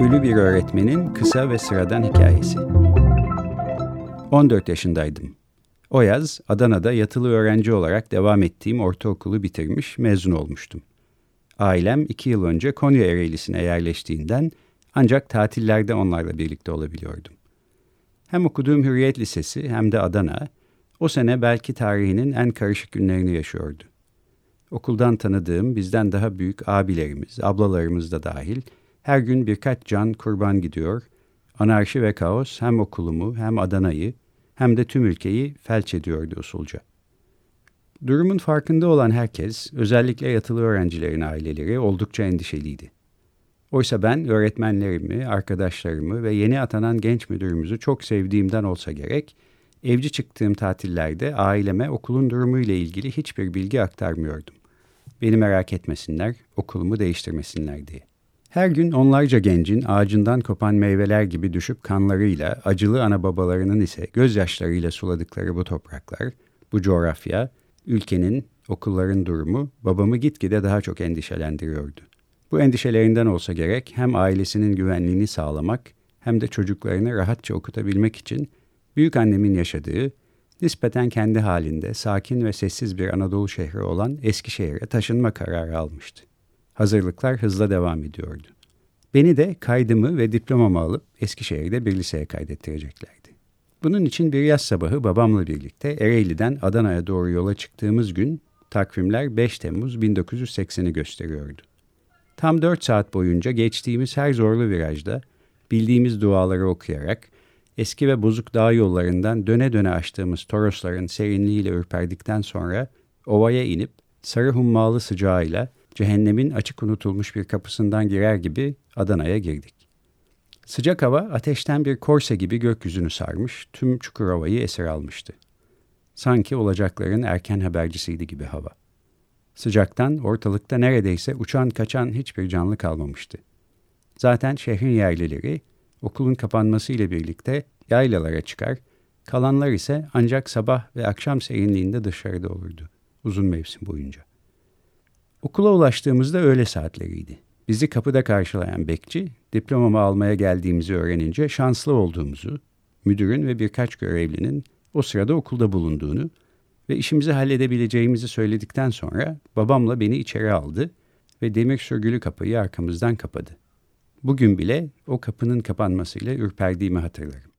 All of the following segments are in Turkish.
Ölü bir öğretmenin kısa ve sıradan hikayesi. 14 yaşındaydım. O yaz Adana'da yatılı öğrenci olarak devam ettiğim ortaokulu bitirmiş, mezun olmuştum. Ailem iki yıl önce Konya Ereğlisi'ne yerleştiğinden ancak tatillerde onlarla birlikte olabiliyordum. Hem okuduğum Hürriyet Lisesi hem de Adana, o sene belki tarihinin en karışık günlerini yaşıyordu. Okuldan tanıdığım bizden daha büyük abilerimiz, ablalarımız da dahil her gün birkaç can kurban gidiyor, anarşi ve kaos hem okulumu hem Adana'yı hem de tüm ülkeyi felç ediyordu usulca. Durumun farkında olan herkes, özellikle yatılı öğrencilerin aileleri oldukça endişeliydi. Oysa ben öğretmenlerimi, arkadaşlarımı ve yeni atanan genç müdürümüzü çok sevdiğimden olsa gerek, evci çıktığım tatillerde aileme okulun durumuyla ilgili hiçbir bilgi aktarmıyordum. Beni merak etmesinler, okulumu değiştirmesinler diye. Her gün onlarca gencin ağacından kopan meyveler gibi düşüp kanlarıyla, acılı ana babalarının ise gözyaşlarıyla suladıkları bu topraklar, bu coğrafya, ülkenin, okulların durumu babamı gitgide daha çok endişelendiriyordu. Bu endişelerinden olsa gerek hem ailesinin güvenliğini sağlamak hem de çocuklarını rahatça okutabilmek için büyük annemin yaşadığı, nispeten kendi halinde sakin ve sessiz bir Anadolu şehri olan Eskişehir'e taşınma kararı almıştı. Hazırlıklar hızla devam ediyordu. Beni de kaydımı ve diplomamı alıp Eskişehir'de bir liseye kaydettireceklerdi. Bunun için bir yaz sabahı babamla birlikte Ereğli'den Adana'ya doğru yola çıktığımız gün takvimler 5 Temmuz 1980'i gösteriyordu. Tam 4 saat boyunca geçtiğimiz her zorlu virajda bildiğimiz duaları okuyarak eski ve bozuk dağ yollarından döne döne açtığımız Torosların serinliğiyle ürperdikten sonra ovaya inip sarı hummalı sıcağıyla cehennemin açık unutulmuş bir kapısından girer gibi Adana'ya girdik. Sıcak hava ateşten bir korse gibi gökyüzünü sarmış, tüm Çukurova'yı esir almıştı. Sanki olacakların erken habercisiydi gibi hava. Sıcaktan ortalıkta neredeyse uçan kaçan hiçbir canlı kalmamıştı. Zaten şehrin yerlileri okulun kapanması ile birlikte yaylalara çıkar, kalanlar ise ancak sabah ve akşam serinliğinde dışarıda olurdu uzun mevsim boyunca. Okula ulaştığımızda öğle saatleriydi. Bizi kapıda karşılayan bekçi, diplomamı almaya geldiğimizi öğrenince şanslı olduğumuzu, müdürün ve birkaç görevlinin o sırada okulda bulunduğunu ve işimizi halledebileceğimizi söyledikten sonra babamla beni içeri aldı ve demir sürgülü kapıyı arkamızdan kapadı. Bugün bile o kapının kapanmasıyla ürperdiğimi hatırlarım.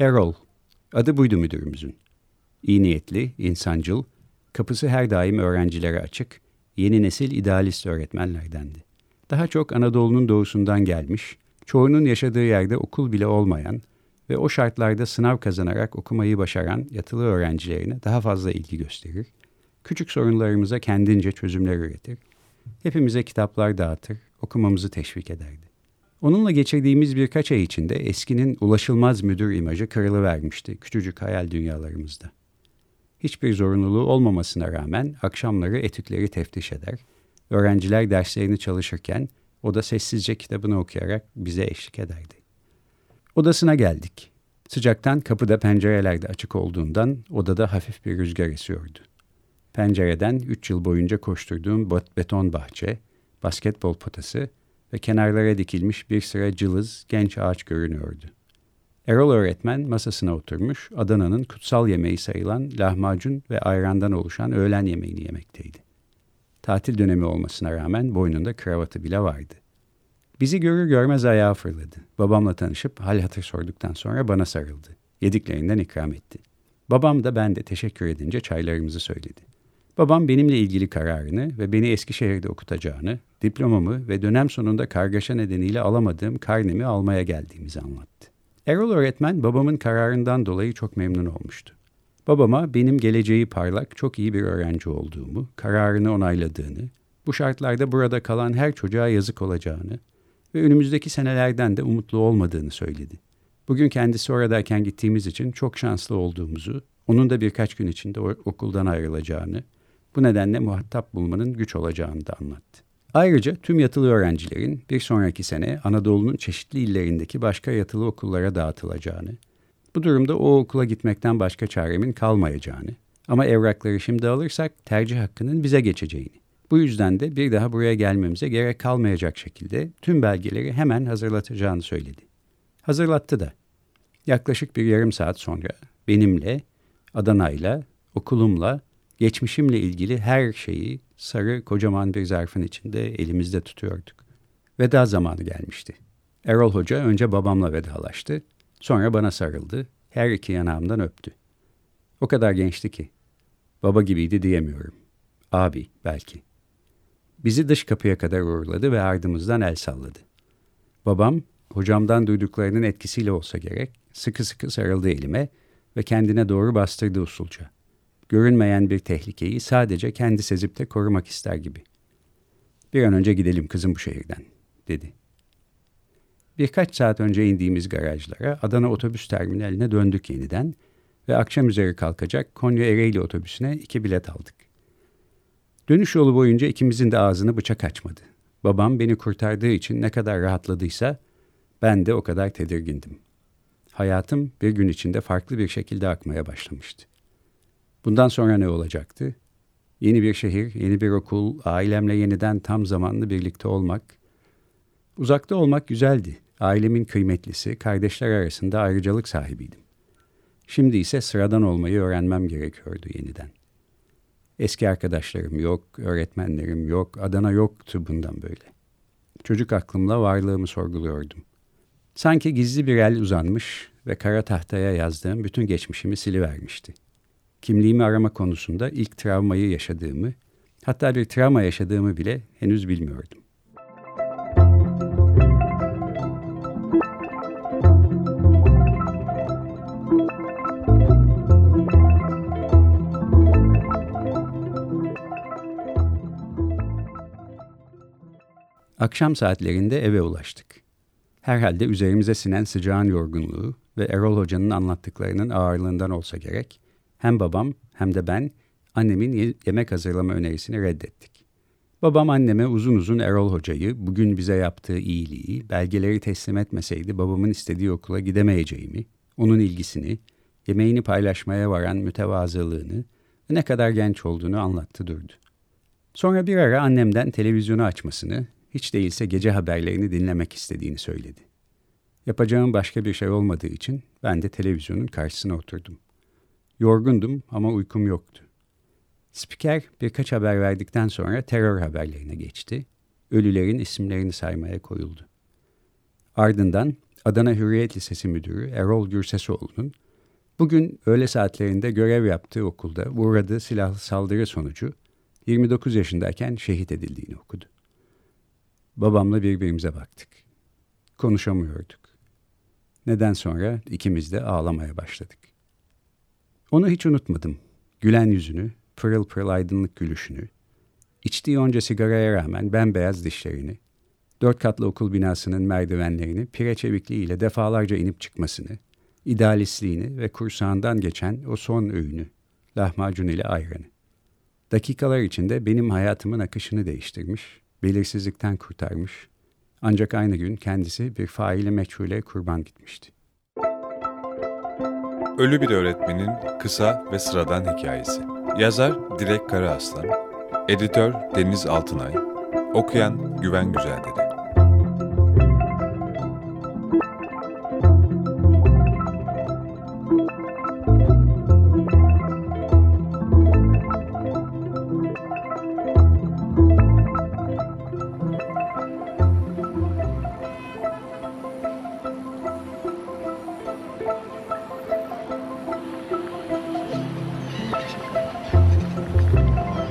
Errol, adı buydu müdürümüzün. İyi niyetli, insancıl, kapısı her daim öğrencilere açık, yeni nesil idealist öğretmenlerdendi. Daha çok Anadolu'nun doğusundan gelmiş, çoğunun yaşadığı yerde okul bile olmayan ve o şartlarda sınav kazanarak okumayı başaran yatılı öğrencilerine daha fazla ilgi gösterir, küçük sorunlarımıza kendince çözümler üretir, hepimize kitaplar dağıtır, okumamızı teşvik ederdi. Onunla geçirdiğimiz birkaç ay içinde eskinin ulaşılmaz müdür imajı kırılıvermişti küçücük hayal dünyalarımızda. Hiçbir zorunluluğu olmamasına rağmen akşamları etütleri teftiş eder, öğrenciler derslerini çalışırken o da sessizce kitabını okuyarak bize eşlik ederdi. Odasına geldik. Sıcaktan kapıda pencerelerde açık olduğundan odada hafif bir rüzgar esiyordu. Pencereden üç yıl boyunca koşturduğum beton bahçe, basketbol potası ve kenarlara dikilmiş bir sıra cılız genç ağaç görünüyordu. Erol öğretmen masasına oturmuş Adana'nın kutsal yemeği sayılan lahmacun ve ayrandan oluşan öğlen yemeğini yemekteydi. Tatil dönemi olmasına rağmen boynunda kravatı bile vardı. Bizi görür görmez ayağa fırladı. Babamla tanışıp hal hatır sorduktan sonra bana sarıldı. Yediklerinden ikram etti. Babam da ben de teşekkür edince çaylarımızı söyledi. Babam benimle ilgili kararını ve beni Eskişehir'de okutacağını, diplomamı ve dönem sonunda kargaşa nedeniyle alamadığım karnemi almaya geldiğimizi anlattı. Erol öğretmen babamın kararından dolayı çok memnun olmuştu. Babama benim geleceği parlak, çok iyi bir öğrenci olduğumu, kararını onayladığını, bu şartlarda burada kalan her çocuğa yazık olacağını ve önümüzdeki senelerden de umutlu olmadığını söyledi. Bugün kendisi oradayken gittiğimiz için çok şanslı olduğumuzu, onun da birkaç gün içinde okuldan ayrılacağını, bu nedenle muhatap bulmanın güç olacağını da anlattı. Ayrıca tüm yatılı öğrencilerin bir sonraki sene Anadolu'nun çeşitli illerindeki başka yatılı okullara dağıtılacağını, bu durumda o okula gitmekten başka çaremin kalmayacağını ama evrakları şimdi alırsak tercih hakkının bize geçeceğini. Bu yüzden de bir daha buraya gelmemize gerek kalmayacak şekilde tüm belgeleri hemen hazırlatacağını söyledi. Hazırlattı da. Yaklaşık bir yarım saat sonra benimle, Adana'yla, okulumla, geçmişimle ilgili her şeyi sarı kocaman bir zarfın içinde elimizde tutuyorduk. Veda zamanı gelmişti. Erol Hoca önce babamla vedalaştı, sonra bana sarıldı, her iki yanağımdan öptü. O kadar gençti ki, baba gibiydi diyemiyorum. Abi belki. Bizi dış kapıya kadar uğurladı ve ardımızdan el salladı. Babam, hocamdan duyduklarının etkisiyle olsa gerek, sıkı sıkı sarıldı elime ve kendine doğru bastırdı usulca görünmeyen bir tehlikeyi sadece kendi sezip de korumak ister gibi. Bir an önce gidelim kızım bu şehirden, dedi. Birkaç saat önce indiğimiz garajlara Adana otobüs terminaline döndük yeniden ve akşam üzeri kalkacak Konya Ereğli otobüsüne iki bilet aldık. Dönüş yolu boyunca ikimizin de ağzını bıçak açmadı. Babam beni kurtardığı için ne kadar rahatladıysa ben de o kadar tedirgindim. Hayatım bir gün içinde farklı bir şekilde akmaya başlamıştı. Bundan sonra ne olacaktı? Yeni bir şehir, yeni bir okul, ailemle yeniden tam zamanlı birlikte olmak. Uzakta olmak güzeldi. Ailemin kıymetlisi, kardeşler arasında ayrıcalık sahibiydim. Şimdi ise sıradan olmayı öğrenmem gerekiyordu yeniden. Eski arkadaşlarım yok, öğretmenlerim yok, Adana yoktu bundan böyle. Çocuk aklımla varlığımı sorguluyordum. Sanki gizli bir el uzanmış ve kara tahtaya yazdığım bütün geçmişimi silivermişti kimliğimi arama konusunda ilk travmayı yaşadığımı, hatta bir travma yaşadığımı bile henüz bilmiyordum. Akşam saatlerinde eve ulaştık. Herhalde üzerimize sinen sıcağın yorgunluğu ve Erol Hoca'nın anlattıklarının ağırlığından olsa gerek, hem babam hem de ben annemin yemek hazırlama önerisini reddettik. Babam anneme uzun uzun Erol Hoca'yı, bugün bize yaptığı iyiliği, belgeleri teslim etmeseydi babamın istediği okula gidemeyeceğimi, onun ilgisini, yemeğini paylaşmaya varan mütevazılığını ve ne kadar genç olduğunu anlattı durdu. Sonra bir ara annemden televizyonu açmasını, hiç değilse gece haberlerini dinlemek istediğini söyledi. Yapacağım başka bir şey olmadığı için ben de televizyonun karşısına oturdum. Yorgundum ama uykum yoktu. Spiker birkaç haber verdikten sonra terör haberlerine geçti. Ölülerin isimlerini saymaya koyuldu. Ardından Adana Hürriyet Lisesi Müdürü Erol Gürsesoğlu'nun bugün öğle saatlerinde görev yaptığı okulda uğradığı silahlı saldırı sonucu 29 yaşındayken şehit edildiğini okudu. Babamla birbirimize baktık. Konuşamıyorduk. Neden sonra ikimiz de ağlamaya başladık. Onu hiç unutmadım. Gülen yüzünü, pırıl pırıl aydınlık gülüşünü, içtiği onca sigaraya rağmen bembeyaz dişlerini, dört katlı okul binasının merdivenlerini pire çevikliğiyle defalarca inip çıkmasını, idealistliğini ve kursağından geçen o son öğünü, lahmacun ile ayranı. Dakikalar içinde benim hayatımın akışını değiştirmiş, belirsizlikten kurtarmış, ancak aynı gün kendisi bir faili meçhule kurban gitmişti. Ölü bir öğretmenin kısa ve sıradan hikayesi. Yazar Dilek Karaaslan, editör Deniz Altınay, okuyan Güven Güzeldere.